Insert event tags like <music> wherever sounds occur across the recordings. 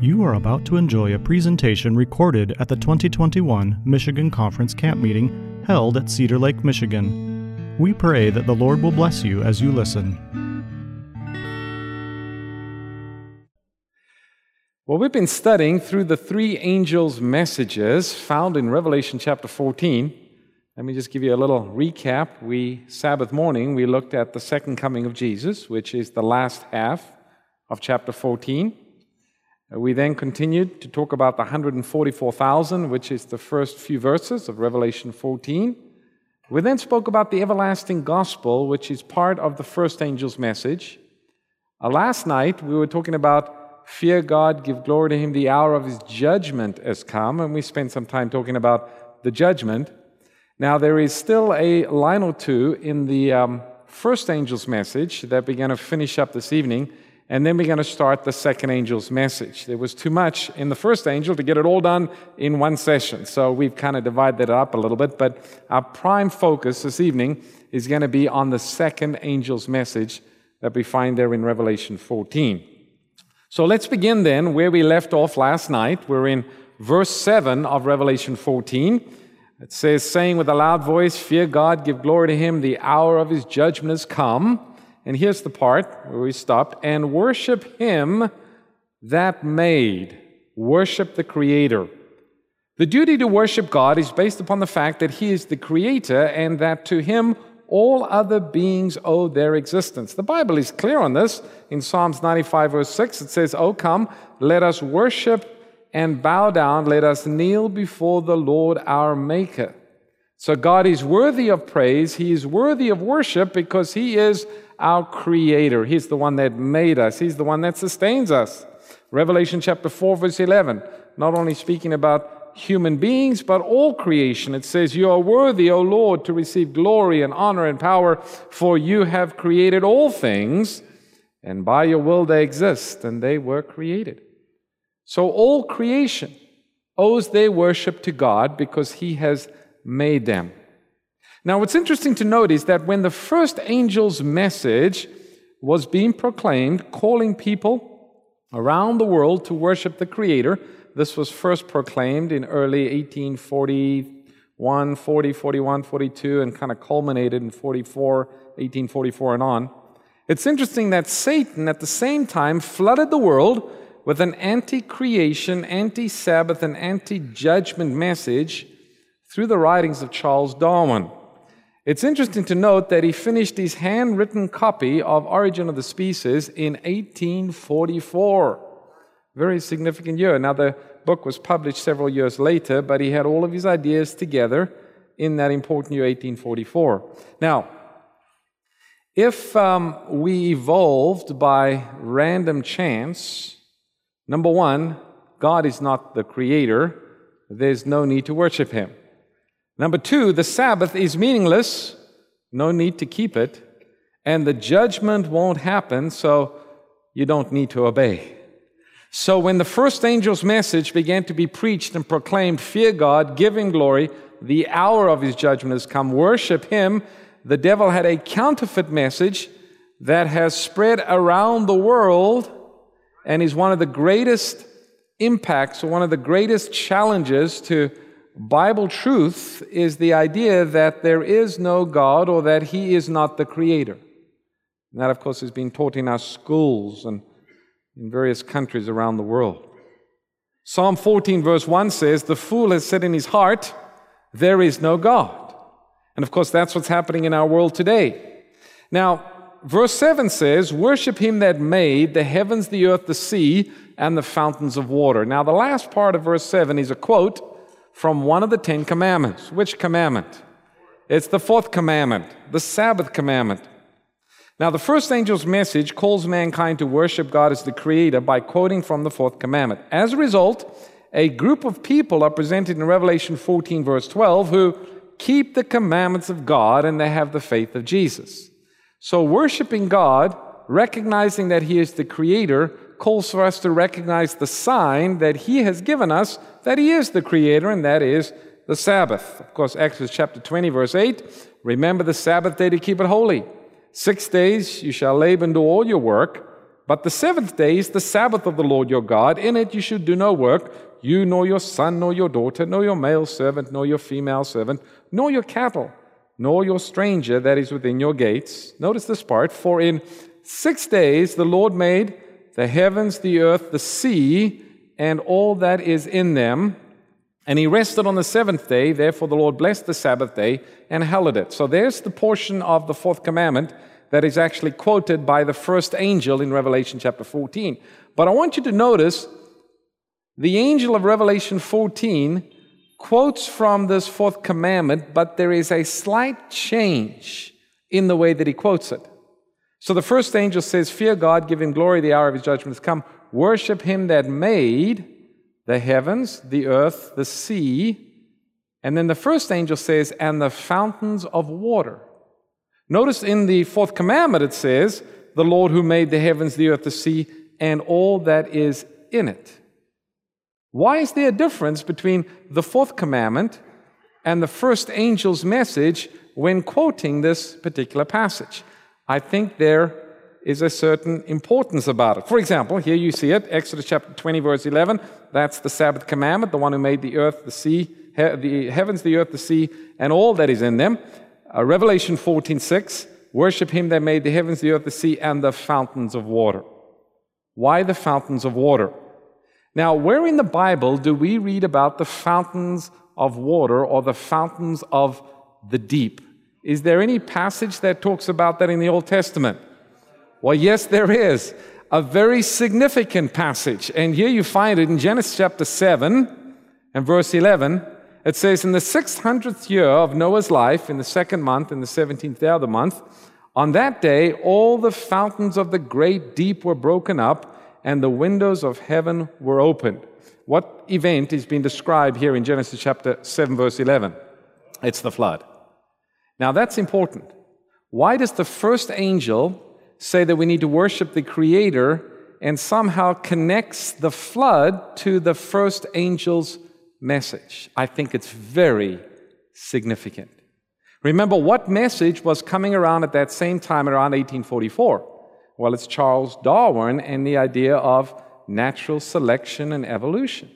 You are about to enjoy a presentation recorded at the 2021 Michigan Conference Camp Meeting held at Cedar Lake, Michigan. We pray that the Lord will bless you as you listen. Well, we've been studying through the three angels' messages found in Revelation chapter 14. Let me just give you a little recap. We, Sabbath morning, we looked at the second coming of Jesus, which is the last half of chapter 14. Uh, we then continued to talk about the 144,000, which is the first few verses of Revelation 14. We then spoke about the everlasting gospel, which is part of the first angel's message. Uh, last night, we were talking about fear God, give glory to Him, the hour of His judgment has come, and we spent some time talking about the judgment. Now, there is still a line or two in the um, first angel's message that we're going to finish up this evening and then we're going to start the second angel's message. There was too much in the first angel to get it all done in one session. So we've kind of divided it up a little bit, but our prime focus this evening is going to be on the second angel's message that we find there in Revelation 14. So let's begin then where we left off last night. We're in verse 7 of Revelation 14. It says, saying with a loud voice, Fear God, give glory to him, the hour of his judgment has come. And here's the part where we stopped and worship him that made, worship the Creator. The duty to worship God is based upon the fact that He is the Creator and that to Him all other beings owe their existence. The Bible is clear on this. In Psalms 95, verse 6, it says, Oh, come, let us worship and bow down, let us kneel before the Lord our Maker. So God is worthy of praise, He is worthy of worship because He is our Creator. He's the one that made us, He's the one that sustains us. Revelation chapter 4, verse 11, not only speaking about human beings, but all creation. It says, You are worthy, O Lord, to receive glory and honor and power, for you have created all things, and by your will they exist, and they were created. So all creation owes their worship to God because He has made them. Now, what's interesting to note is that when the first angel's message was being proclaimed, calling people around the world to worship the Creator, this was first proclaimed in early 1841, 40, 41, 42, and kind of culminated in 44, 1844 and on. It's interesting that Satan at the same time flooded the world with an anti creation, anti Sabbath, and anti judgment message through the writings of Charles Darwin. It's interesting to note that he finished his handwritten copy of Origin of the Species in 1844. Very significant year. Now, the book was published several years later, but he had all of his ideas together in that important year, 1844. Now, if um, we evolved by random chance, number one, God is not the creator, there's no need to worship him. Number two, the Sabbath is meaningless, no need to keep it, and the judgment won't happen, so you don't need to obey. So when the first angel's message began to be preached and proclaimed, fear God, give him glory, the hour of his judgment has come, worship him, the devil had a counterfeit message that has spread around the world and is one of the greatest impacts one of the greatest challenges to Bible truth is the idea that there is no God or that He is not the Creator. And that, of course, is being taught in our schools and in various countries around the world. Psalm 14, verse 1 says, The fool has said in his heart, There is no God. And of course, that's what's happening in our world today. Now, verse 7 says, Worship him that made the heavens, the earth, the sea, and the fountains of water. Now, the last part of verse 7 is a quote from one of the Ten Commandments. Which commandment? It's the fourth commandment, the Sabbath commandment. Now, the first angel's message calls mankind to worship God as the Creator by quoting from the fourth commandment. As a result, a group of people are presented in Revelation 14, verse 12, who keep the commandments of God and they have the faith of Jesus. So, worshiping God, recognizing that He is the Creator, calls for us to recognize the sign that He has given us that He is the Creator, and that is the Sabbath. Of course, Exodus chapter 20, verse 8 remember the Sabbath day to keep it holy. Six days you shall labor and do all your work, But the seventh day is the Sabbath of the Lord your God. In it you should do no work, you nor your son nor your daughter, nor your male servant, nor your female servant, nor your cattle, nor your stranger that is within your gates. Notice this part. For in six days the Lord made the heavens, the earth, the sea, and all that is in them. And he rested on the seventh day. Therefore, the Lord blessed the Sabbath day and hallowed it. So there's the portion of the fourth commandment that is actually quoted by the first angel in Revelation chapter 14. But I want you to notice the angel of Revelation 14 quotes from this fourth commandment, but there is a slight change in the way that he quotes it. So the first angel says, Fear God, give him glory, the hour of his judgment has come. Worship him that made the heavens, the earth, the sea. And then the first angel says, And the fountains of water. Notice in the fourth commandment it says, The Lord who made the heavens, the earth, the sea, and all that is in it. Why is there a difference between the fourth commandment and the first angel's message when quoting this particular passage? I think there is a certain importance about it. For example, here you see it, Exodus chapter 20, verse 11. That's the Sabbath commandment, the one who made the earth, the sea, he- the heavens, the earth, the sea, and all that is in them. Uh, Revelation 14, 6. Worship him that made the heavens, the earth, the sea, and the fountains of water. Why the fountains of water? Now, where in the Bible do we read about the fountains of water or the fountains of the deep? Is there any passage that talks about that in the Old Testament? Well, yes, there is. A very significant passage. And here you find it in Genesis chapter 7 and verse 11. It says, In the 600th year of Noah's life, in the second month, in the 17th day of the month, on that day, all the fountains of the great deep were broken up, and the windows of heaven were opened. What event is being described here in Genesis chapter 7, verse 11? It's the flood. Now, that's important. Why does the first angel say that we need to worship the Creator and somehow connects the flood to the first angel's message. I think it's very significant. Remember what message was coming around at that same time around 1844? Well, it's Charles Darwin and the idea of natural selection and evolution.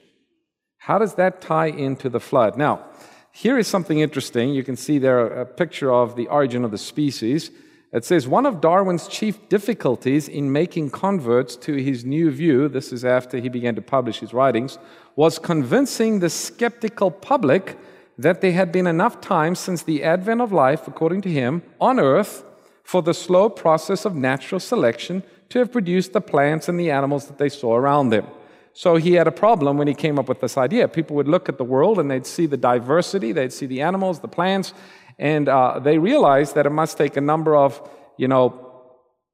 How does that tie into the flood? Now, here is something interesting. You can see there a picture of the origin of the species. It says one of Darwin's chief difficulties in making converts to his new view, this is after he began to publish his writings, was convincing the skeptical public that there had been enough time since the advent of life, according to him, on earth for the slow process of natural selection to have produced the plants and the animals that they saw around them. So he had a problem when he came up with this idea. People would look at the world and they'd see the diversity, they'd see the animals, the plants, and uh, they realized that it must take a number of, you know,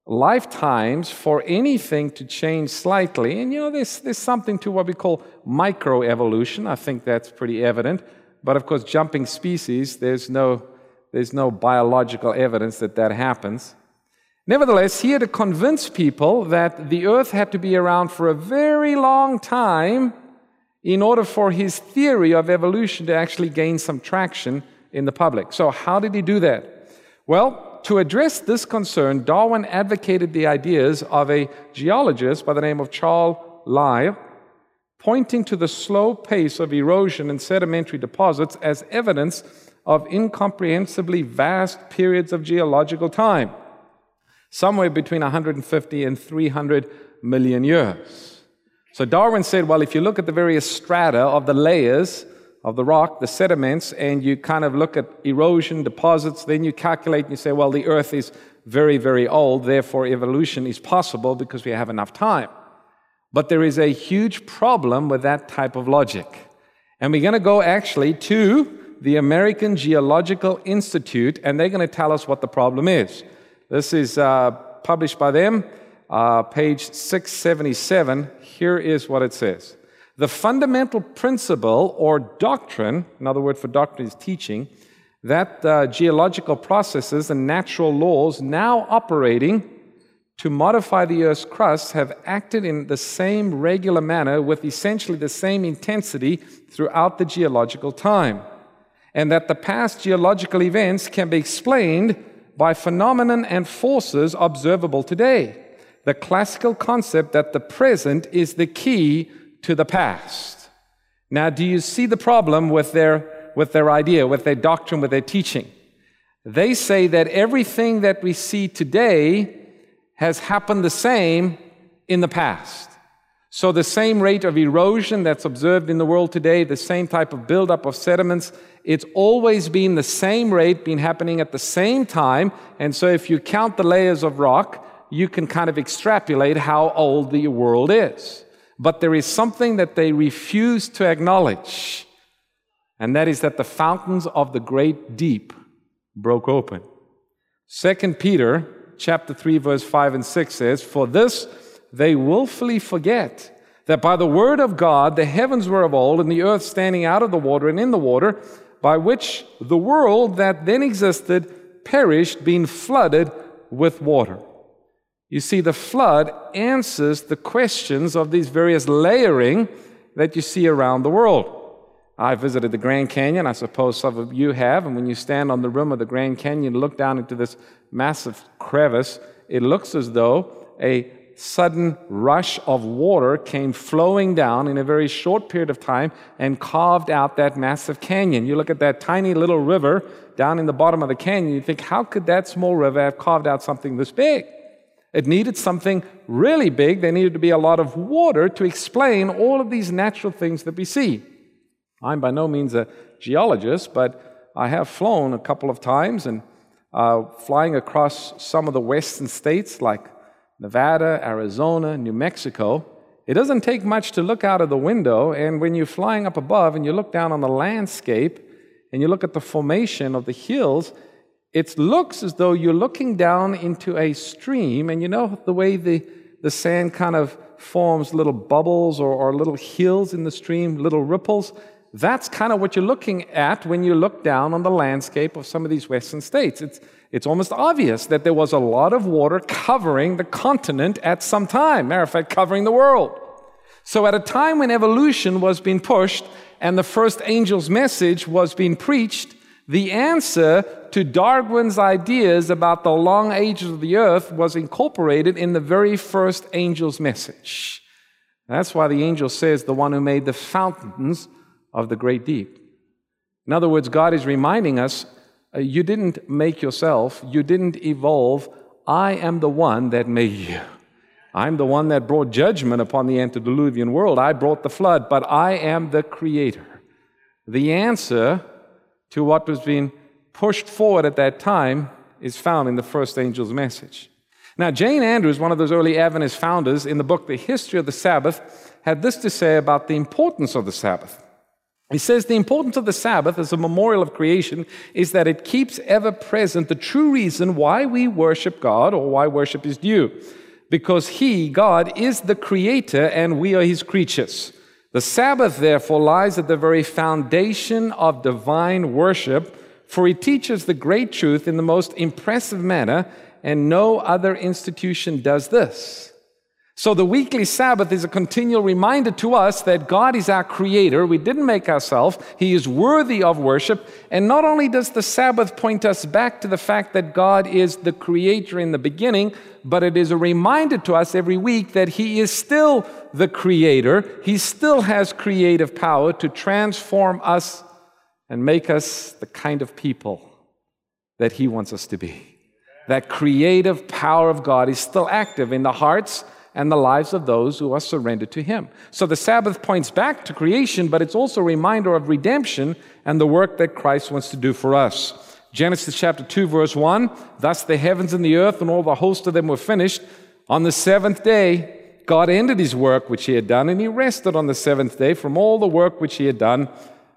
lifetimes for anything to change slightly. And, you know, there's, there's something to what we call microevolution. I think that's pretty evident. But of course, jumping species, there's no, there's no biological evidence that that happens. Nevertheless, he had to convince people that the earth had to be around for a very long time in order for his theory of evolution to actually gain some traction in the public. So, how did he do that? Well, to address this concern, Darwin advocated the ideas of a geologist by the name of Charles Lyell, pointing to the slow pace of erosion in sedimentary deposits as evidence of incomprehensibly vast periods of geological time, somewhere between 150 and 300 million years. So Darwin said, well, if you look at the various strata of the layers of the rock, the sediments, and you kind of look at erosion deposits, then you calculate and you say, well, the earth is very, very old, therefore evolution is possible because we have enough time. But there is a huge problem with that type of logic. And we're going to go actually to the American Geological Institute, and they're going to tell us what the problem is. This is uh, published by them, uh, page 677. Here is what it says. The fundamental principle or doctrine, another word for doctrine is teaching, that uh, geological processes and natural laws now operating to modify the Earth's crust have acted in the same regular manner with essentially the same intensity throughout the geological time. And that the past geological events can be explained by phenomenon and forces observable today. the classical concept that the present is the key to the past. Now, do you see the problem with their, with their idea, with their doctrine, with their teaching? They say that everything that we see today has happened the same in the past. So, the same rate of erosion that's observed in the world today, the same type of buildup of sediments, it's always been the same rate, been happening at the same time. And so, if you count the layers of rock, you can kind of extrapolate how old the world is. But there is something that they refuse to acknowledge, and that is that the fountains of the great deep broke open. 2 Peter chapter 3 verse 5 and 6 says, "For this they willfully forget that by the word of God the heavens were of old and the earth standing out of the water and in the water, by which the world that then existed perished being flooded with water." You see, the flood answers the questions of these various layering that you see around the world. I visited the Grand Canyon. I suppose some of you have. And when you stand on the rim of the Grand Canyon look down into this massive crevice, it looks as though a sudden rush of water came flowing down in a very short period of time and carved out that massive canyon. You look at that tiny little river down in the bottom of the canyon, you think, how could that small river have carved out something this big? It needed something really big. There needed to be a lot of water to explain all of these natural things that we see. I'm by no means a geologist, but I have flown a couple of times and uh, flying across some of the western states like Nevada, Arizona, New Mexico. It doesn't take much to look out of the window, and when you're flying up above and you look down on the landscape and you look at the formation of the hills, it looks as though you're looking down into a stream, and you know the way the, the sand kind of forms little bubbles or, or little hills in the stream, little ripples? That's kind of what you're looking at when you look down on the landscape of some of these western states. It's, it's almost obvious that there was a lot of water covering the continent at some time, matter of fact, covering the world. So, at a time when evolution was being pushed and the first angel's message was being preached, the answer to Darwin's ideas about the long ages of the earth was incorporated in the very first angel's message. That's why the angel says, the one who made the fountains of the great deep. In other words, God is reminding us Uh, you didn't make yourself, you didn't evolve. I am the one that made you. I'm the one that brought judgment upon the antediluvian world. I brought the flood, but I am the creator. The answer to what was being pushed forward at that time is found in the first angel's message. Now, J.N. Andrews, one of those early Adventist founders, in the book The History of the Sabbath, had this to say about the importance of the Sabbath. He says the importance of the Sabbath as a memorial of creation is that it keeps ever present the true reason why we worship God or why worship is due. Because He, God, is the creator and we are His creatures. The Sabbath, therefore, lies at the very foundation of divine worship, for it teaches the great truth in the most impressive manner, and no other institution does this. So the weekly Sabbath is a continual reminder to us that God is our creator. We didn't make ourselves. He is worthy of worship. And not only does the Sabbath point us back to the fact that God is the creator in the beginning, but it is a reminder to us every week that He is still the creator. He still has creative power to transform us and make us the kind of people that He wants us to be. That creative power of God is still active in the hearts and the lives of those who are surrendered to Him. So the Sabbath points back to creation, but it's also a reminder of redemption and the work that Christ wants to do for us. Genesis chapter 2, verse 1 Thus the heavens and the earth and all the host of them were finished. On the seventh day, God ended his work which he had done, and he rested on the seventh day from all the work which he had done.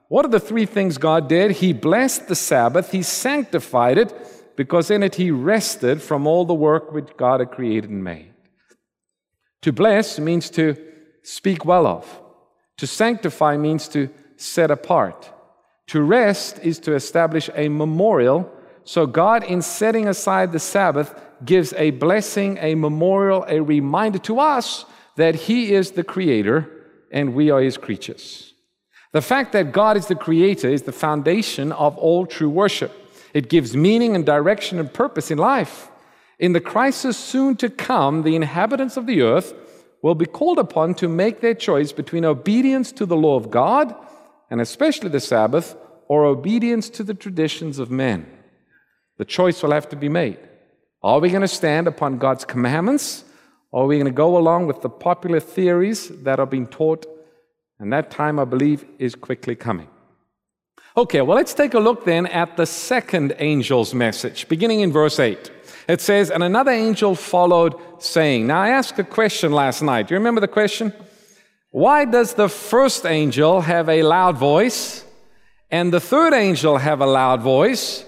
What are the three things God did? He blessed the Sabbath, he sanctified it, because in it he rested from all the work which God had created and made. To bless means to speak well of. To sanctify means to set apart. To rest is to establish a memorial. So, God, in setting aside the Sabbath, gives a blessing, a memorial, a reminder to us that He is the Creator and we are His creatures. The fact that God is the Creator is the foundation of all true worship. It gives meaning and direction and purpose in life. In the crisis soon to come, the inhabitants of the earth will be called upon to make their choice between obedience to the law of God, and especially the Sabbath, or obedience to the traditions of men. The choice will have to be made. Are we going to stand upon God's commandments, or are we going to go along with the popular theories that are being taught? And that time, I believe, is quickly coming. Okay, well, let's take a look then at the second angel's message, beginning in verse 8. It says, And another angel followed, saying, Now I asked a question last night. Do you remember the question? Why does the first angel have a loud voice and the third angel have a loud voice?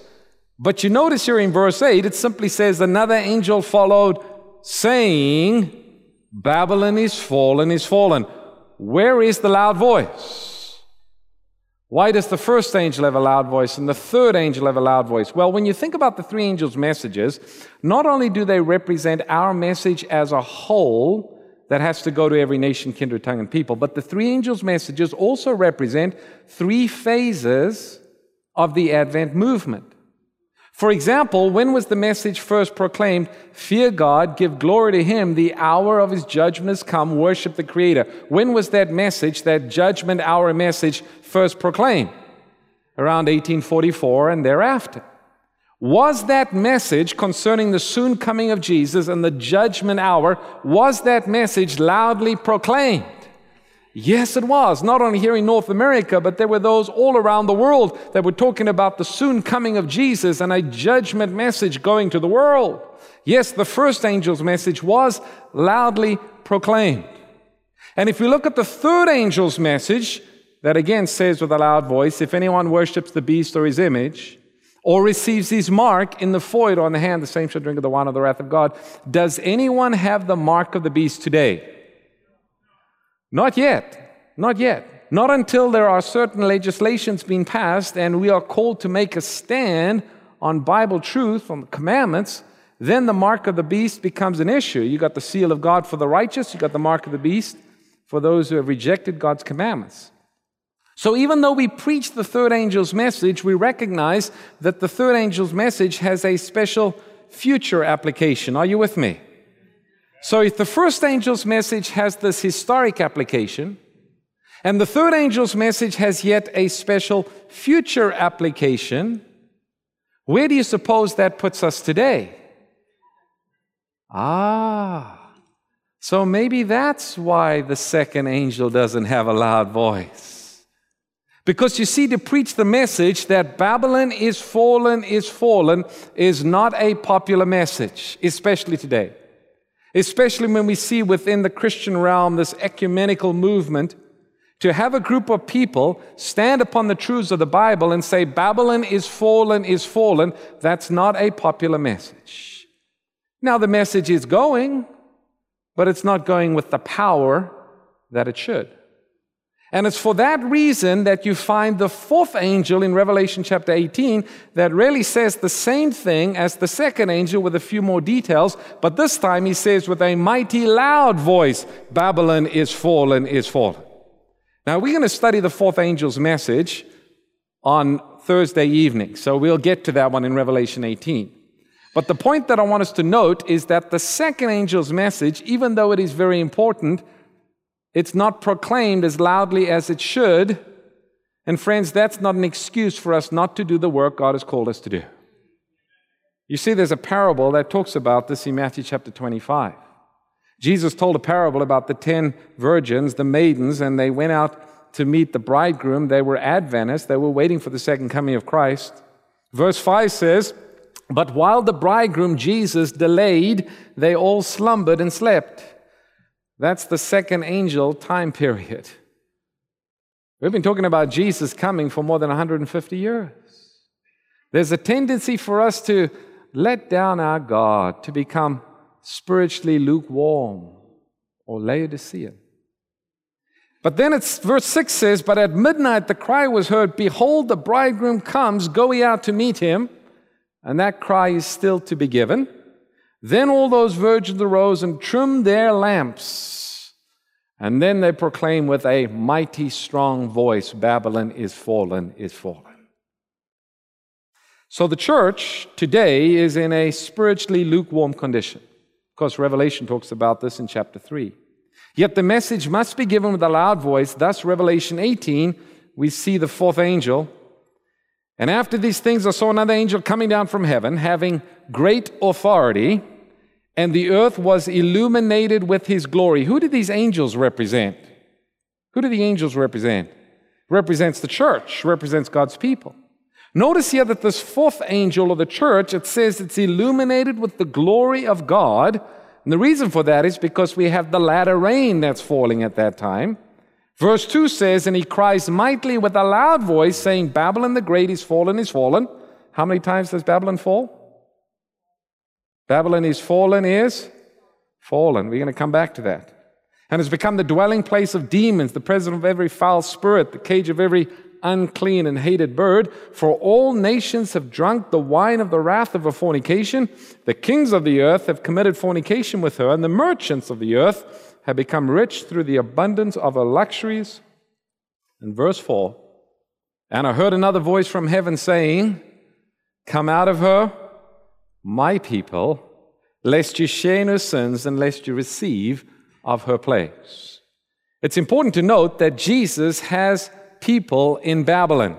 But you notice here in verse 8, it simply says, Another angel followed, saying, Babylon is fallen, is fallen. Where is the loud voice? Why does the first angel have a loud voice and the third angel have a loud voice? Well, when you think about the three angels' messages, not only do they represent our message as a whole that has to go to every nation, kindred, tongue, and people, but the three angels' messages also represent three phases of the Advent movement. For example, when was the message first proclaimed? Fear God, give glory to Him, the hour of His judgment has come, worship the Creator. When was that message, that judgment hour message, first proclaimed? Around 1844 and thereafter. Was that message concerning the soon coming of Jesus and the judgment hour, was that message loudly proclaimed? Yes, it was. Not only here in North America, but there were those all around the world that were talking about the soon coming of Jesus and a judgment message going to the world. Yes, the first angel's message was loudly proclaimed. And if we look at the third angel's message, that again says with a loud voice, if anyone worships the beast or his image, or receives his mark in the forehead or on the hand, the same shall drink of the wine of the wrath of God. Does anyone have the mark of the beast today? Not yet. Not yet. Not until there are certain legislations being passed and we are called to make a stand on Bible truth, on the commandments, then the mark of the beast becomes an issue. You got the seal of God for the righteous, you got the mark of the beast for those who have rejected God's commandments. So even though we preach the third angel's message, we recognize that the third angel's message has a special future application. Are you with me? So if the first angel's message has this historic application, and the third angel's message has yet a special future application, where do you suppose that puts us today? Ah, so maybe that's why the second angel doesn't have a loud voice. Because you see, to preach the message that Babylon is fallen, is fallen, is not a popular message, especially today especially when we see within the Christian realm this ecumenical movement to have a group of people stand upon the truths of the Bible and say, Babylon is fallen, is fallen, that's not a popular message. Now, the message is going, but it's not going with the power that it should. And it's for that reason that you find the fourth angel in Revelation chapter 18 that really says the same thing as the second angel with a few more details, but this time he says with a mighty loud voice, Babylon is fallen, is fallen. Now we're going to study the fourth angel's message on Thursday evening, so we'll get to that one in Revelation 18. But the point that I want us to note is that the second angel's message, even though it is very important, it's not proclaimed as loudly as it should. And friends, that's not an excuse for us not to do the work God has called us to do. You see, there's a parable that talks about this in Matthew chapter 25. Jesus told a parable about the ten virgins, the maidens, and they went out to meet the bridegroom. They were Adventists, they were waiting for the second coming of Christ. Verse 5 says, But while the bridegroom Jesus delayed, they all slumbered and slept. That's the second angel time period. We've been talking about Jesus coming for more than 150 years. There's a tendency for us to let down our God, to become spiritually lukewarm or Laodicean. But then it's verse 6 says, But at midnight the cry was heard, Behold, the bridegroom comes, go ye out to meet him. And that cry is still to be given. Then all those virgins arose and trimmed their lamps. And then they proclaim with a mighty strong voice Babylon is fallen, is fallen. So the church today is in a spiritually lukewarm condition. Of course, Revelation talks about this in chapter 3. Yet the message must be given with a loud voice. Thus, Revelation 18, we see the fourth angel. And after these things, I saw another angel coming down from heaven, having great authority, and the earth was illuminated with his glory. Who did these angels represent? Who do the angels represent? Represents the church, represents God's people. Notice here that this fourth angel of the church, it says it's illuminated with the glory of God. And the reason for that is because we have the latter rain that's falling at that time. Verse 2 says, And he cries mightily with a loud voice, saying, Babylon the great is fallen, is fallen. How many times does Babylon fall? Babylon is fallen, is fallen. We're going to come back to that. And has become the dwelling place of demons, the president of every foul spirit, the cage of every unclean and hated bird, for all nations have drunk the wine of the wrath of her fornication. The kings of the earth have committed fornication with her, and the merchants of the earth have become rich through the abundance of her luxuries. In verse 4, and I heard another voice from heaven saying, Come out of her, my people, lest you share in her sins and lest you receive of her plagues. It's important to note that Jesus has people in Babylon.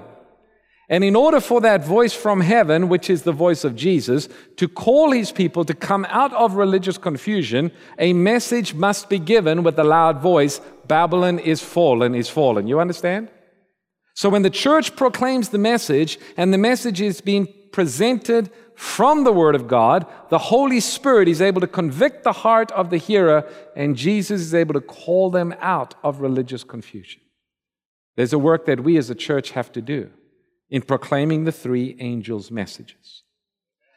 And in order for that voice from heaven, which is the voice of Jesus, to call his people to come out of religious confusion, a message must be given with a loud voice Babylon is fallen, is fallen. You understand? So when the church proclaims the message and the message is being presented from the Word of God, the Holy Spirit is able to convict the heart of the hearer, and Jesus is able to call them out of religious confusion. There's a work that we as a church have to do in proclaiming the three angels' messages.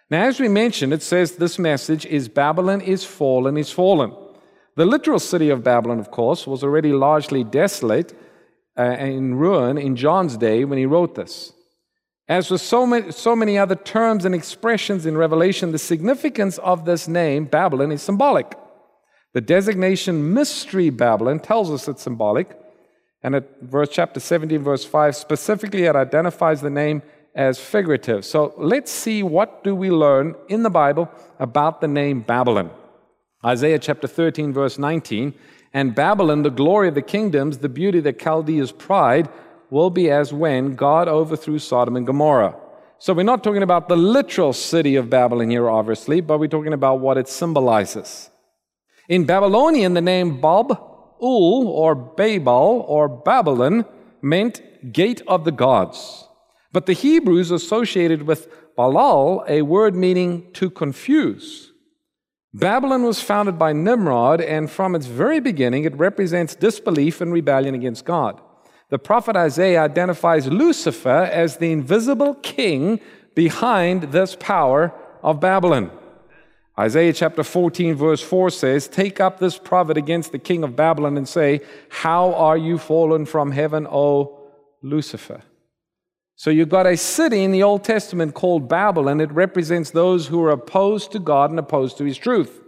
Now, as we mentioned, it says this message is Babylon is fallen, is fallen. The literal city of Babylon, of course, was already largely desolate uh, in ruin in John's day when he wrote this. As with so many, so many other terms and expressions in Revelation, the significance of this name, Babylon, is symbolic. The designation Mystery Babylon tells us it's symbolic. And at verse chapter 17, verse 5, specifically it identifies the name as figurative. So let's see what do we learn in the Bible about the name Babylon. Isaiah chapter 13, verse 19, and Babylon, the glory of the kingdoms, the beauty of the Chaldeans' pride, will be as when God overthrew Sodom and Gomorrah. So we're not talking about the literal city of Babylon here, obviously, but we're talking about what it symbolizes. In Babylonian, the name Bob Ul or Babel or Babylon meant gate of the gods. But the Hebrews associated with Balal a word meaning to confuse. Babylon was founded by Nimrod, and from its very beginning, it represents disbelief and rebellion against God. The prophet Isaiah identifies Lucifer as the invisible king behind this power of Babylon. Isaiah chapter 14, verse 4 says, Take up this prophet against the king of Babylon and say, How are you fallen from heaven, O Lucifer? So you've got a city in the Old Testament called Babylon. It represents those who are opposed to God and opposed to his truth.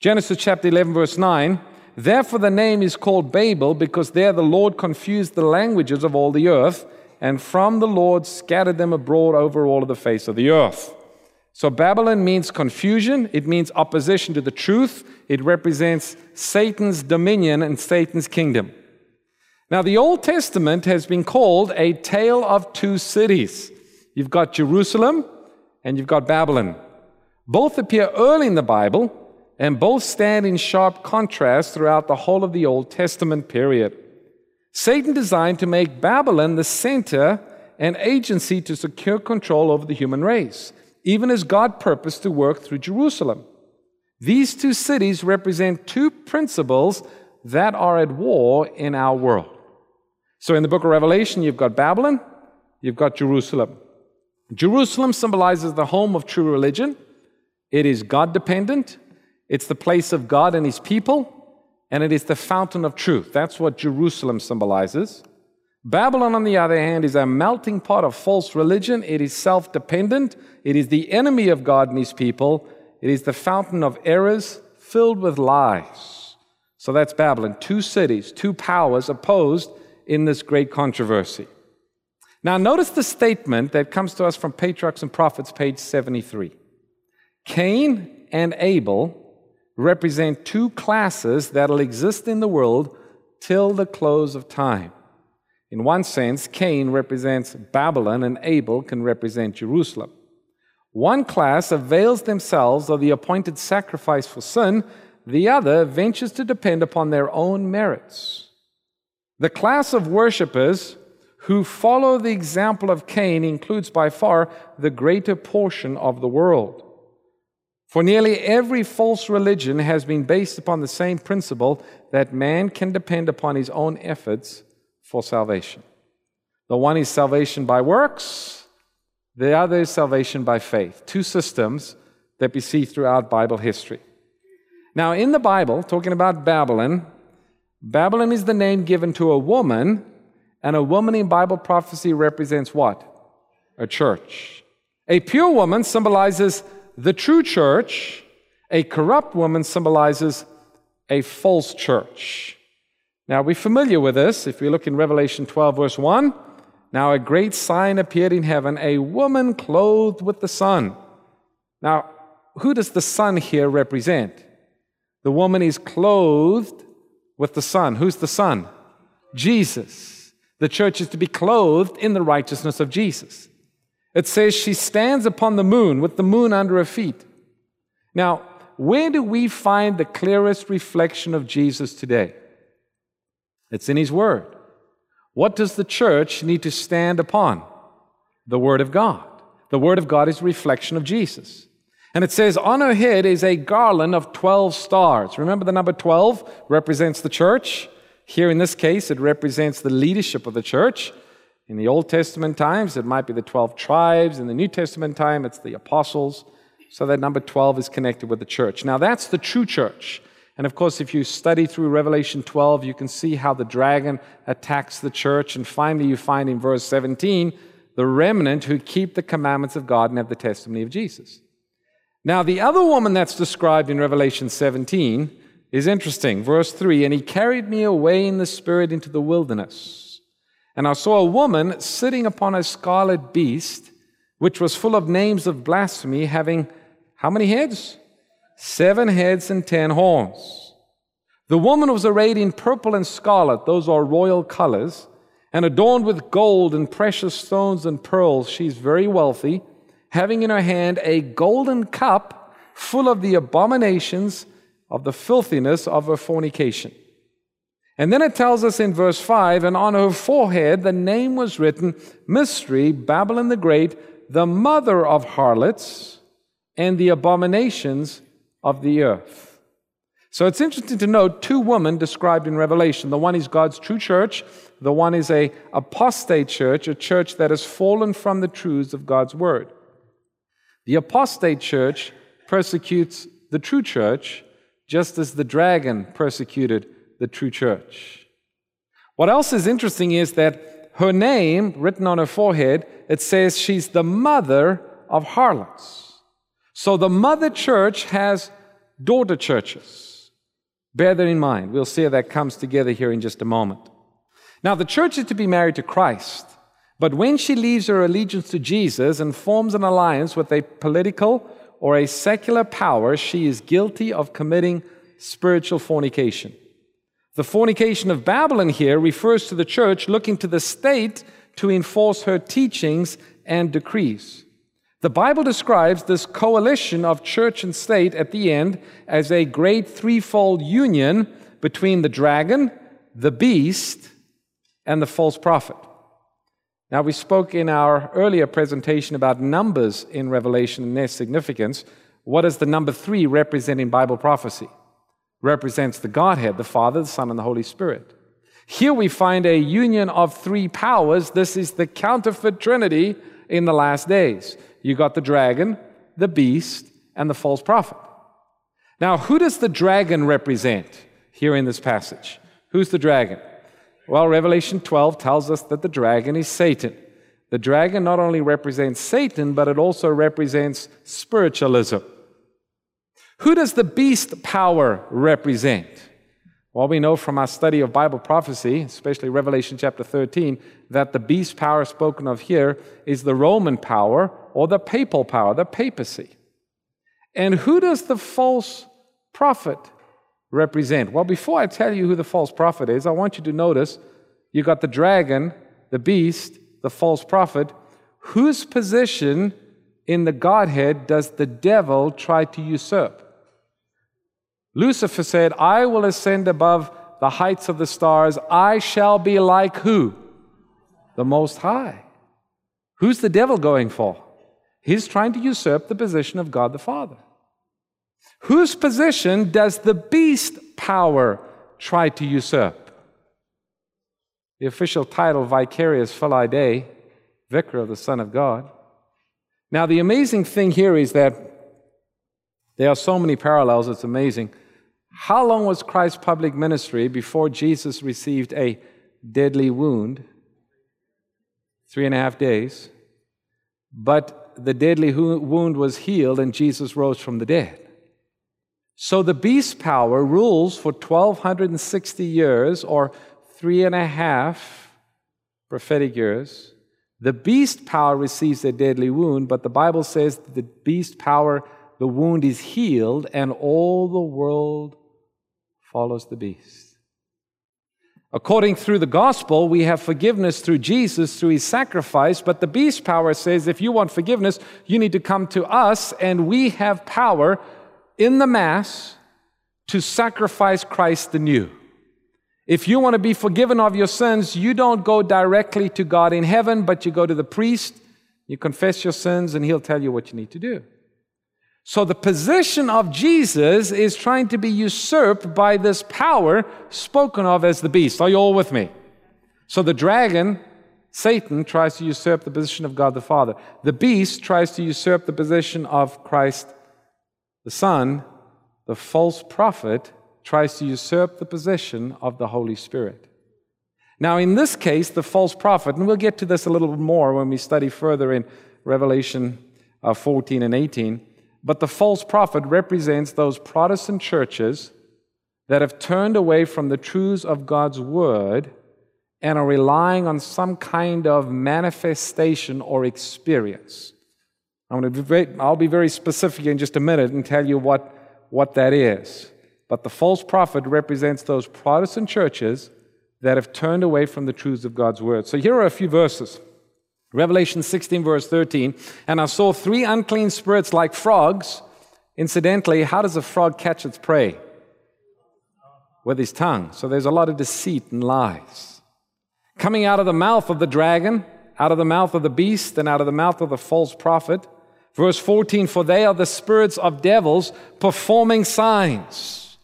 Genesis chapter 11, verse 9 Therefore the name is called Babel, because there the Lord confused the languages of all the earth, and from the Lord scattered them abroad over all of the face of the earth. So Babylon means confusion, it means opposition to the truth, it represents Satan's dominion and Satan's kingdom. Now, the Old Testament has been called a tale of two cities. You've got Jerusalem and you've got Babylon. Both appear early in the Bible and both stand in sharp contrast throughout the whole of the Old Testament period. Satan designed to make Babylon the center and agency to secure control over the human race even as God purposed to work through Jerusalem. These two cities represent two principles that are at war in our world. So in the book of Revelation, you've got Babylon, you've got Jerusalem. Jerusalem symbolizes the home of true religion. It is God dependent, it's the place of God and His people, and it is the fountain of truth. That's what Jerusalem symbolizes. Babylon, on the other hand, is a melting pot of false religion. It is self dependent. It is the enemy of God and his people. It is the fountain of errors filled with lies. So that's Babylon. Two cities, two powers opposed in this great controversy. Now, notice the statement that comes to us from Patriarchs and Prophets, page 73. Cain and Abel represent two classes that'll exist in the world till the close of time. In one sense, Cain represents Babylon and Abel can represent Jerusalem. One class avails themselves of the appointed sacrifice for sin, the other ventures to depend upon their own merits. The class of worshippers who follow the example of Cain includes by far the greater portion of the world. For nearly every false religion has been based upon the same principle that man can depend upon his own efforts for salvation. The one is salvation by works, the other is salvation by faith. Two systems that we see throughout Bible history. Now, in the Bible, talking about Babylon, Babylon is the name given to a woman, and a woman in Bible prophecy represents what? A church. A pure woman symbolizes the true church, a corrupt woman symbolizes a false church. Now, we're familiar with this. If we look in Revelation 12, verse 1, now a great sign appeared in heaven, a woman clothed with the sun. Now, who does the sun here represent? The woman is clothed with the sun. Who's the sun? Jesus. The church is to be clothed in the righteousness of Jesus. It says she stands upon the moon with the moon under her feet. Now, where do we find the clearest reflection of Jesus today? It's in His Word. What does the church need to stand upon? The Word of God. The Word of God is reflection of Jesus. And it says, on her head is a garland of 12 stars. Remember the number 12 represents the church? Here in this case, it represents the leadership of the church. In the Old Testament times, it might be the 12 tribes. In the New Testament time, it's the apostles. So that number 12 is connected with the church. Now, that's the true church. And of course, if you study through Revelation 12, you can see how the dragon attacks the church. And finally, you find in verse 17 the remnant who keep the commandments of God and have the testimony of Jesus. Now, the other woman that's described in Revelation 17 is interesting. Verse 3 And he carried me away in the spirit into the wilderness and I saw a woman sitting upon a scarlet beast, which was full of names of blasphemy, having how many heads? Seven heads and ten horns. The woman was arrayed in purple and scarlet, those are royal colors, and adorned with gold and precious stones and pearls. She's very wealthy, having in her hand a golden cup full of the abominations of the filthiness of her fornication. And then it tells us in verse 5 and on her forehead the name was written Mystery, Babylon the Great, the mother of harlots and the abominations of the earth. So it's interesting to note two women described in Revelation. The one is God's true church, the one is a apostate church, a church that has fallen from the truths of God's word. The apostate church persecutes the true church just as the dragon persecuted the true church. What else is interesting is that her name, written on her forehead, it says she's the mother of harlots. So the mother church has daughter churches. Bear that in mind. We'll see how that comes together here in just a moment. Now, the church is to be married to Christ, but when she leaves her allegiance to Jesus and forms an alliance with a political or a secular power, she is guilty of committing spiritual fornication. The fornication of Babylon here refers to the church looking to the state to enforce her teachings and decrees. The Bible describes this coalition of church and state at the end as a great threefold union between the dragon, the beast, and the false prophet. Now, we spoke in our earlier presentation about numbers in Revelation and their significance. What does the number three represent in Bible prophecy? represents the Godhead, the Father, the Son, and the Holy Spirit. Here we find a union of three powers. This is the counterfeit trinity in the last days. You got the dragon, the beast, and the false prophet. Now, who does the dragon represent here in this passage? Who's the dragon? Well, Revelation 12 tells us that the dragon is Satan. The dragon not only represents Satan, but it also represents spiritualism. Who does the beast power represent? Well, we know from our study of Bible prophecy, especially Revelation chapter 13, that the beast power spoken of here is the Roman power or the papal power, the papacy. And who does the false prophet represent? Well, before I tell you who the false prophet is, I want you to notice you got the dragon, the beast, the false prophet. Whose position in the Godhead does the devil try to usurp? Lucifer said, I will ascend above the heights of the stars. I shall be like who? The Most High. Who's the devil going for? He's trying to usurp the position of God the Father. Whose position does the beast power try to usurp? The official title, Vicarius Filii Dei, Vicar of the Son of God. Now, the amazing thing here is that there are so many parallels, it's amazing. How long was Christ's public ministry before Jesus received a deadly wound? Three and a half days. But the deadly wound was healed and Jesus rose from the dead. So the beast power rules for 1260 years or three and a half prophetic years. The beast power receives a deadly wound, but the Bible says that the beast power, the wound is healed, and all the world follows the beast. According through the gospel, we have forgiveness through Jesus, through his sacrifice, but the beast power says if you want forgiveness, you need to come to us, and we have power in the Mass to sacrifice Christ anew. If you want to be forgiven of your sins, you don't go directly to God in heaven, but you go to the priest, you confess your sins, and he'll tell you what you need to do. So the position of Jesus is trying to be usurped by this power spoken of as the beast. Are you all with me? So the dragon, Satan, tries to usurp the position of God the Father. The beast tries to usurp the position of Christ the Son. The false prophet tries to usurp the position of the Holy Spirit. Now, in this case, the false prophet, and we'll get to this a little more when we study further in Revelation uh, 14 and 18 but the false prophet represents those Protestant churches that have turned away from the truths of God's word and are relying on some kind of manifestation or experience. I'm going to be very, I'll be very specific in just a minute and tell you what, what that is. But the false prophet represents those Protestant churches that have turned away from the truths of God's word. So here are a few verses. Revelation 16, verse 13. And I saw three unclean spirits like frogs. Incidentally, how does a frog catch its prey? With his tongue. So there's a lot of deceit and lies. Coming out of the mouth of the dragon, out of the mouth of the beast, and out of the mouth of the false prophet. Verse 14, for they are the spirits of devils performing signs.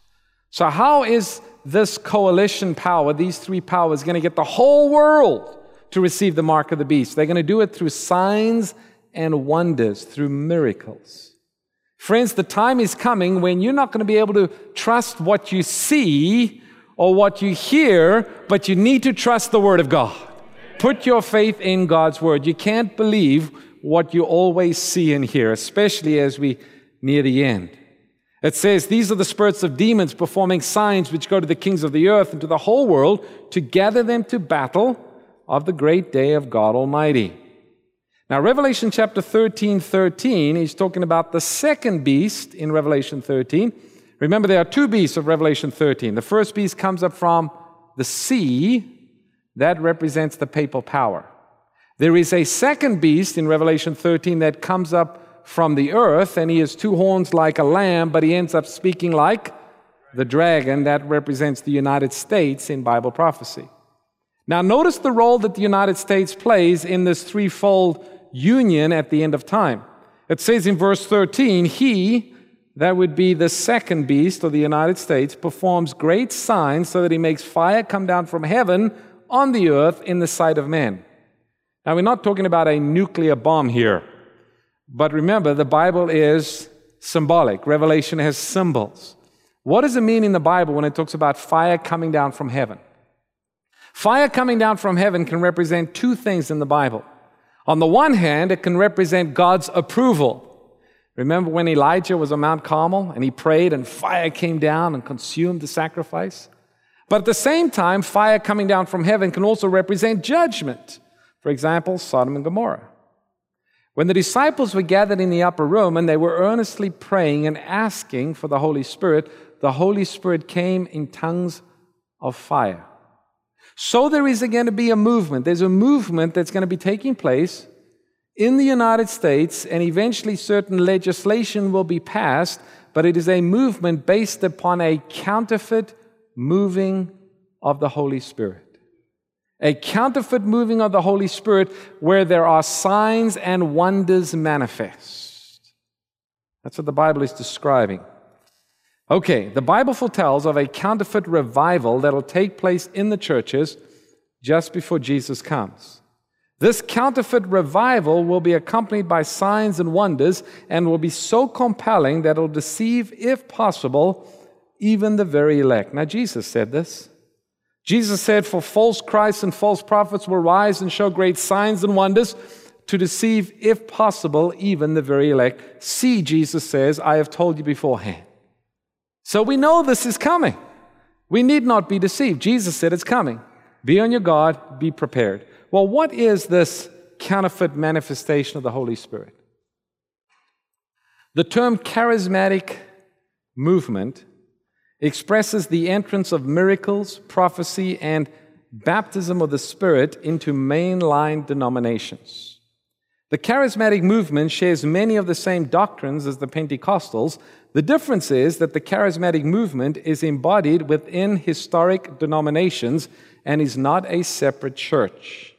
So, how is this coalition power, these three powers, going to get the whole world to receive the mark of the beast. They're going to do it through signs and wonders, through miracles. Friends, the time is coming when you're not going to be able to trust what you see or what you hear, but you need to trust the Word of God. Put your faith in God's Word. You can't believe what you always see and hear, especially as we near the end. It says, These are the spirits of demons performing signs which go to the kings of the earth and to the whole world to gather them to battle of the great day of God Almighty. Now, Revelation chapter 13 13, he's talking about the second beast in Revelation 13. Remember, there are two beasts of Revelation 13. The first beast comes up from the sea, that represents the papal power. There is a second beast in Revelation 13 that comes up from the earth, and he has two horns like a lamb, but he ends up speaking like the dragon. That represents the United States in Bible prophecy. Now, notice the role that the United States plays in this threefold union at the end of time. It says in verse 13, He, that would be the second beast of the United States, performs great signs so that he makes fire come down from heaven on the earth in the sight of men. Now, we're not talking about a nuclear bomb here, but remember, the Bible is symbolic. Revelation has symbols. What does it mean in the Bible when it talks about fire coming down from heaven? Fire coming down from heaven can represent two things in the Bible. On the one hand, it can represent God's approval. Remember when Elijah was on Mount Carmel and he prayed and fire came down and consumed the sacrifice? But at the same time, fire coming down from heaven can also represent judgment. For example, Sodom and Gomorrah. When the disciples were gathered in the upper room and they were earnestly praying and asking for the Holy Spirit, the Holy Spirit came in tongues of fire. So there is going to be a movement. There's a movement that's going to be taking place in the United States, and eventually certain legislation will be passed, but it is a movement based upon a counterfeit moving of the Holy Spirit. A counterfeit moving of the Holy Spirit where there are signs and wonders manifest. That's what the Bible is describing. Okay, the Bible foretells of a counterfeit revival that'll take place in the churches just before Jesus comes. This counterfeit revival will be accompanied by signs and wonders and will be so compelling that it'll deceive, if possible, even the very elect. Now, Jesus said this. Jesus said, For false Christs and false prophets will rise and show great signs and wonders to deceive, if possible, even the very elect. See, Jesus says, I have told you beforehand. So we know this is coming. We need not be deceived. Jesus said it's coming. Be on your guard, be prepared. Well, what is this counterfeit manifestation of the Holy Spirit? The term charismatic movement expresses the entrance of miracles, prophecy, and baptism of the Spirit into mainline denominations. The charismatic movement shares many of the same doctrines as the Pentecostals. The difference is that the charismatic movement is embodied within historic denominations and is not a separate church.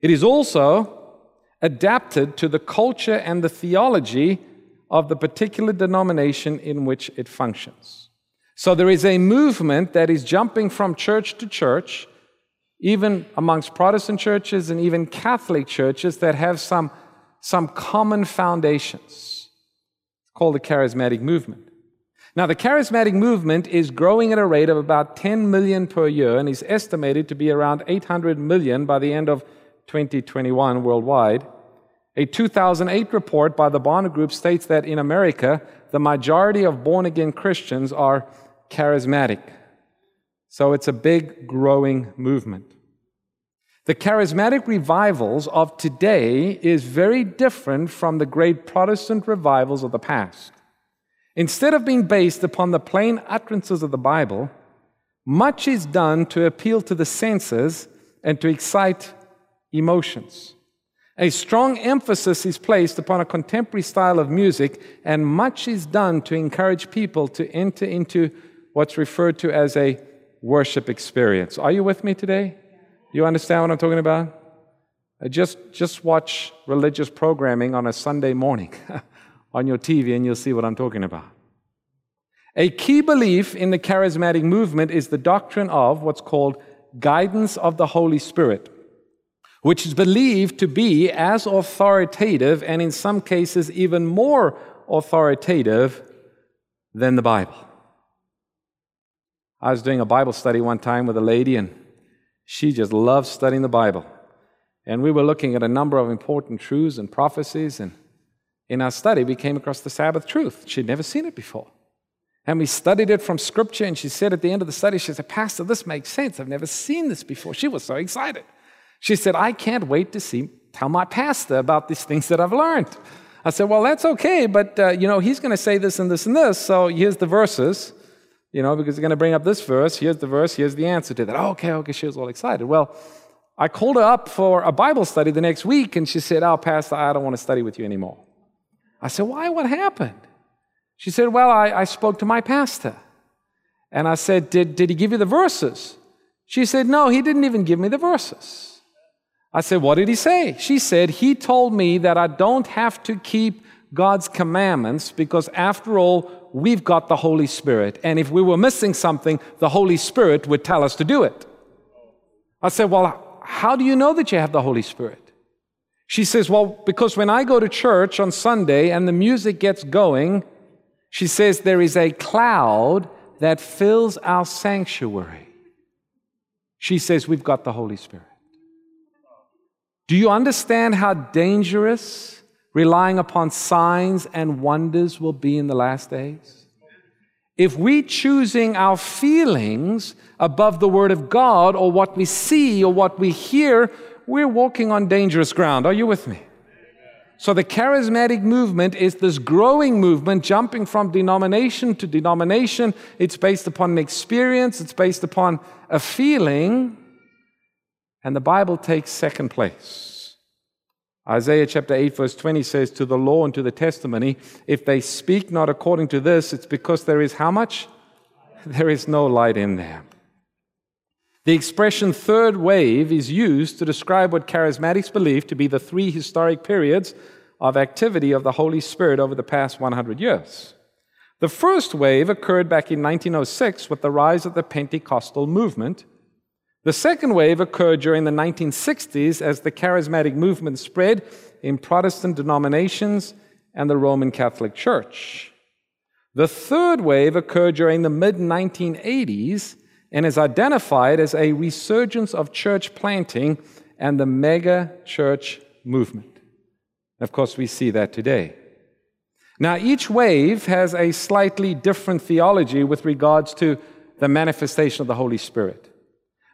It is also adapted to the culture and the theology of the particular denomination in which it functions. So there is a movement that is jumping from church to church even amongst Protestant churches and even Catholic churches that have some, some common foundations. Called the charismatic movement. Now, the charismatic movement is growing at a rate of about 10 million per year and is estimated to be around 800 million by the end of 2021 worldwide. A 2008 report by the Barna Group states that in America, the majority of born again Christians are charismatic. So it's a big growing movement. The charismatic revivals of today is very different from the great Protestant revivals of the past. Instead of being based upon the plain utterances of the Bible, much is done to appeal to the senses and to excite emotions. A strong emphasis is placed upon a contemporary style of music, and much is done to encourage people to enter into what's referred to as a worship experience. Are you with me today? You understand what I'm talking about? Uh, just, just watch religious programming on a Sunday morning <laughs> on your TV and you'll see what I'm talking about. A key belief in the charismatic movement is the doctrine of what's called guidance of the Holy Spirit, which is believed to be as authoritative and in some cases even more authoritative than the Bible. I was doing a Bible study one time with a lady, and she just loves studying the Bible. And we were looking at a number of important truths and prophecies, and in our study, we came across the Sabbath truth. She'd never seen it before. And we studied it from Scripture, and she said at the end of the study, she said, Pastor, this makes sense. I've never seen this before. She was so excited. She said, I can't wait to see, tell my pastor about these things that I've learned. I said, Well, that's okay, but uh, you know, he's going to say this and this and this, so here's the verses you know, because he's going to bring up this verse. Here's the verse. Here's the answer to that. Oh, okay, okay. She was all excited. Well, I called her up for a Bible study the next week, and she said, Oh, Pastor, I don't want to study with you anymore. I said, Why? What happened? She said, Well, I, I spoke to my pastor. And I said, did, did he give you the verses? She said, No, he didn't even give me the verses. I said, What did he say? She said, He told me that I don't have to keep God's commandments because, after all, we've got the Holy Spirit. And if we were missing something, the Holy Spirit would tell us to do it. I said, Well, how do you know that you have the Holy Spirit? She says, Well, because when I go to church on Sunday and the music gets going, she says, there is a cloud that fills our sanctuary. She says, We've got the Holy Spirit. Do you understand how dangerous relying upon signs and wonders will be in the last days? if we choosing our feelings above the Word of God or what we see or what we hear, we're walking on dangerous ground. Are you with me? So the charismatic movement is this growing movement, jumping from denomination to denomination. It's based upon an experience, it's based upon a feeling, and the Bible takes second place. Isaiah chapter 8, verse 20 says, To the law and to the testimony, if they speak not according to this, it's because there is how much? There is no light in them. The expression third wave is used to describe what charismatics believe to be the three historic periods of activity of the Holy Spirit over the past 100 years. The first wave occurred back in 1906 with the rise of the Pentecostal movement. The second wave occurred during the 1960s as the charismatic movement spread in Protestant denominations and the Roman Catholic Church. The third wave occurred during the mid 1980s and is identified as a resurgence of church planting and the mega church movement. Of course, we see that today. Now, each wave has a slightly different theology with regards to the manifestation of the Holy Spirit.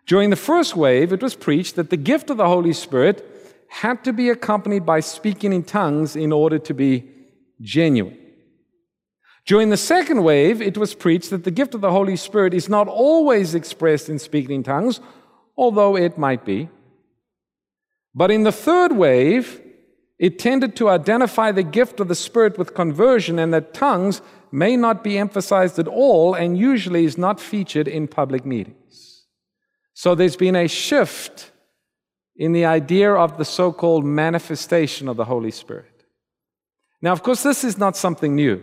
During the first wave, it was preached that the gift of the Holy Spirit had to be accompanied by speaking in tongues in order to be genuine. During the second wave, it was preached that the gift of the Holy Spirit is not always expressed in speaking in tongues, although it might be. But in the third wave, it tended to identify the gift of the Spirit with conversion, and that tongues may not be emphasized at all and usually is not featured in public meetings. So there's been a shift in the idea of the so called manifestation of the Holy Spirit. Now, of course, this is not something new.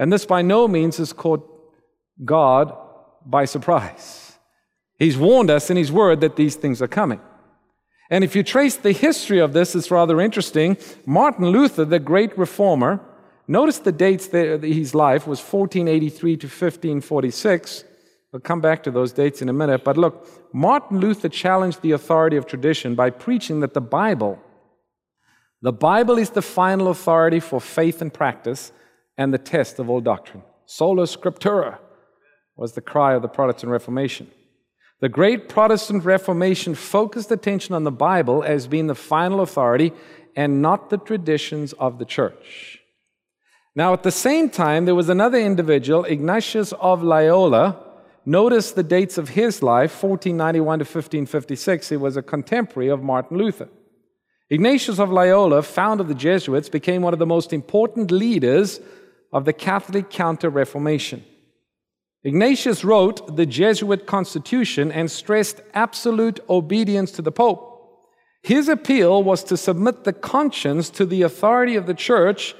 And this by no means has caught God by surprise. He's warned us in His Word that these things are coming. And if you trace the history of this, it's rather interesting. Martin Luther, the great reformer, notice the dates that his life was 1483 to 1546. We'll come back to those dates in a minute. But look, Martin Luther challenged the authority of tradition by preaching that the Bible, the Bible is the final authority for faith and practice, and the test of all doctrine. Sola Scriptura was the cry of the Protestant Reformation. The great Protestant Reformation focused attention on the Bible as being the final authority and not the traditions of the church. Now, at the same time, there was another individual, Ignatius of Loyola. Notice the dates of his life 1491 to 1556. He was a contemporary of Martin Luther. Ignatius of Loyola, founder of the Jesuits, became one of the most important leaders of the Catholic Counter Reformation. Ignatius wrote the Jesuit Constitution and stressed absolute obedience to the Pope. His appeal was to submit the conscience to the authority of the church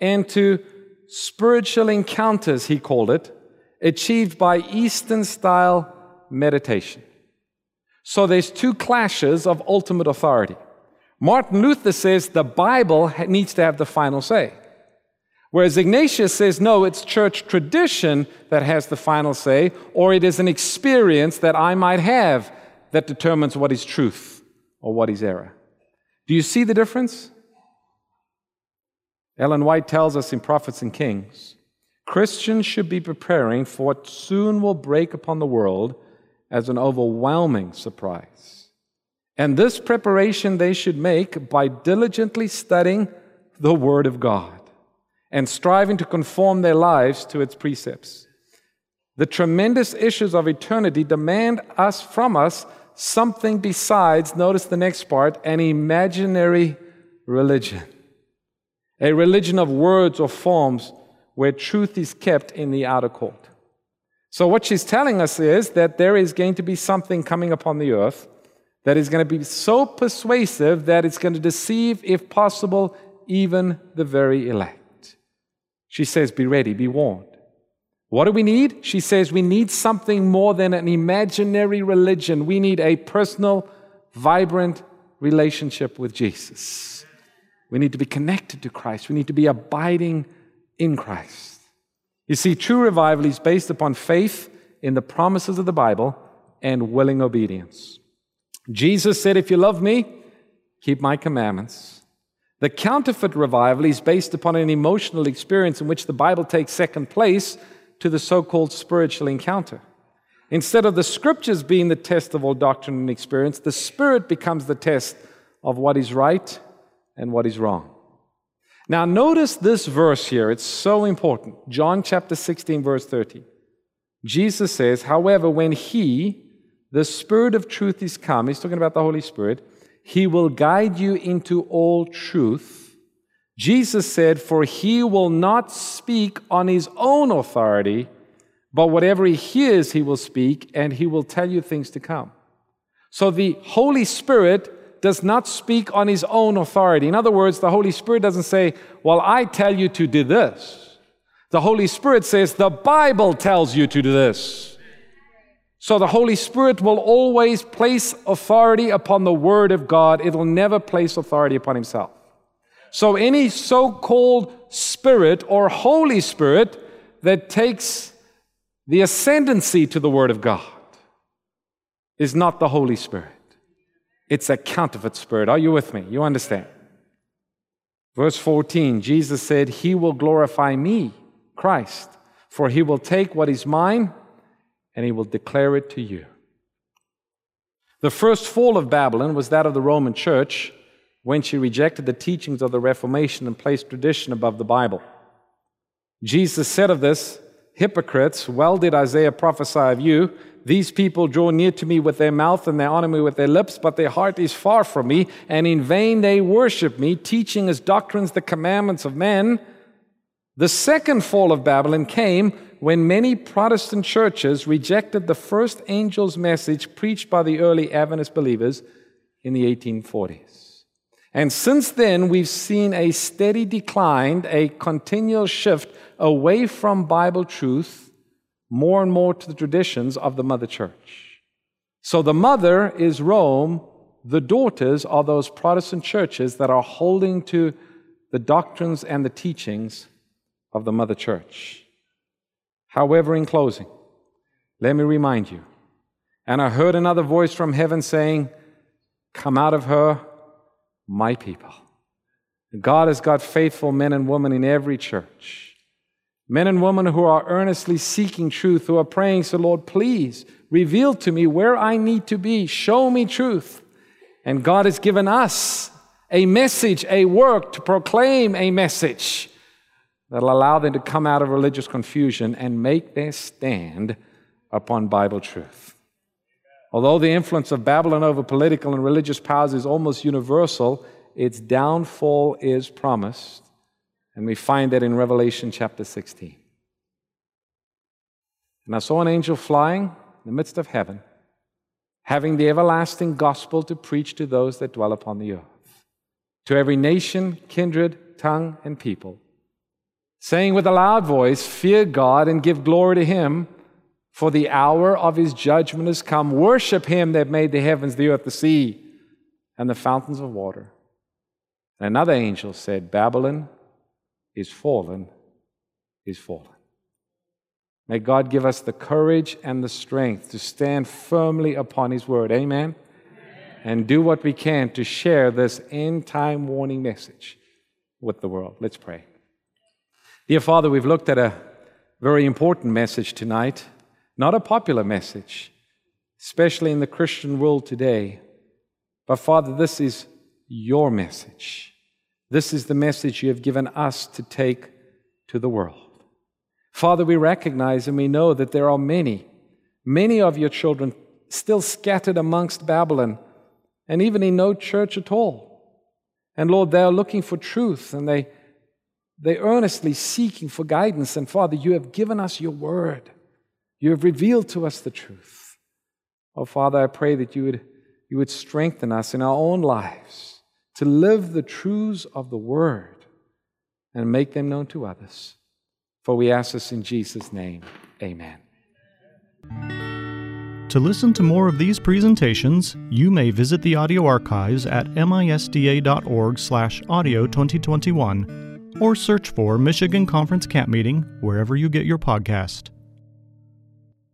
and to spiritual encounters, he called it, achieved by Eastern style meditation. So there's two clashes of ultimate authority. Martin Luther says the Bible needs to have the final say. Whereas Ignatius says, no, it's church tradition that has the final say, or it is an experience that I might have that determines what is truth or what is error. Do you see the difference? Ellen White tells us in Prophets and Kings Christians should be preparing for what soon will break upon the world as an overwhelming surprise. And this preparation they should make by diligently studying the Word of God and striving to conform their lives to its precepts. The tremendous issues of eternity demand us from us something besides, notice the next part, an imaginary religion. A religion of words or forms where truth is kept in the outer court. So, what she's telling us is that there is going to be something coming upon the earth that is going to be so persuasive that it's going to deceive, if possible, even the very elect. She says, Be ready, be warned. What do we need? She says, We need something more than an imaginary religion. We need a personal, vibrant relationship with Jesus. We need to be connected to Christ. We need to be abiding in Christ. You see, true revival is based upon faith in the promises of the Bible and willing obedience. Jesus said, If you love me, keep my commandments. The counterfeit revival is based upon an emotional experience in which the Bible takes second place to the so called spiritual encounter. Instead of the scriptures being the test of all doctrine and experience, the Spirit becomes the test of what is right and what is wrong. Now, notice this verse here. It's so important. John chapter 16, verse 30. Jesus says, However, when He, the Spirit of truth, is come, He's talking about the Holy Spirit, He will guide you into all truth. Jesus said, For He will not speak on His own authority but whatever he hears, he will speak, and he will tell you things to come. So the Holy Spirit does not speak on his own authority. In other words, the Holy Spirit doesn't say, Well, I tell you to do this. The Holy Spirit says, The Bible tells you to do this. So the Holy Spirit will always place authority upon the Word of God, it will never place authority upon himself. So any so called Spirit or Holy Spirit that takes the ascendancy to the Word of God is not the Holy Spirit. It's a counterfeit spirit. Are you with me? You understand? Verse 14, Jesus said, He will glorify me, Christ, for He will take what is mine and He will declare it to you. The first fall of Babylon was that of the Roman Church when she rejected the teachings of the Reformation and placed tradition above the Bible. Jesus said of this, Hypocrites, well did Isaiah prophesy of you. These people draw near to me with their mouth and they honor me with their lips, but their heart is far from me, and in vain they worship me, teaching as doctrines the commandments of men. The second fall of Babylon came when many Protestant churches rejected the first angel's message preached by the early Adventist believers in the 1840s. And since then, we've seen a steady decline, a continual shift away from Bible truth more and more to the traditions of the mother church. So the mother is Rome, the daughters are those Protestant churches that are holding to the doctrines and the teachings of the mother church. However, in closing, let me remind you, and I heard another voice from heaven saying, Come out of her, my people. God has got faithful men and women in every church. Men and women who are earnestly seeking truth, who are praying, so Lord, please reveal to me where I need to be. Show me truth. And God has given us a message, a work to proclaim a message that'll allow them to come out of religious confusion and make their stand upon Bible truth. Although the influence of Babylon over political and religious powers is almost universal, its downfall is promised. And we find that in Revelation chapter 16. And I saw an angel flying in the midst of heaven, having the everlasting gospel to preach to those that dwell upon the earth, to every nation, kindred, tongue, and people, saying with a loud voice, Fear God and give glory to him, for the hour of his judgment has come. Worship him that made the heavens, the earth, the sea, and the fountains of water. And another angel said, Babylon is fallen, is fallen. May God give us the courage and the strength to stand firmly upon His word. Amen? Amen. And do what we can to share this end time warning message with the world. Let's pray. Dear Father, we've looked at a very important message tonight, not a popular message, especially in the Christian world today. But Father, this is your message. This is the message you have given us to take to the world. Father, we recognize and we know that there are many, many of your children still scattered amongst Babylon and even in no church at all. And Lord, they are looking for truth and they, they earnestly seeking for guidance. And Father, you have given us your word. You have revealed to us the truth. Oh, Father, I pray that you would, you would strengthen us in our own lives to live the truths of the Word and make them known to others. For we ask this in Jesus' name. Amen. To listen to more of these presentations, you may visit the audio archives at misda.org slash audio 2021 or search for Michigan Conference Camp Meeting wherever you get your podcast.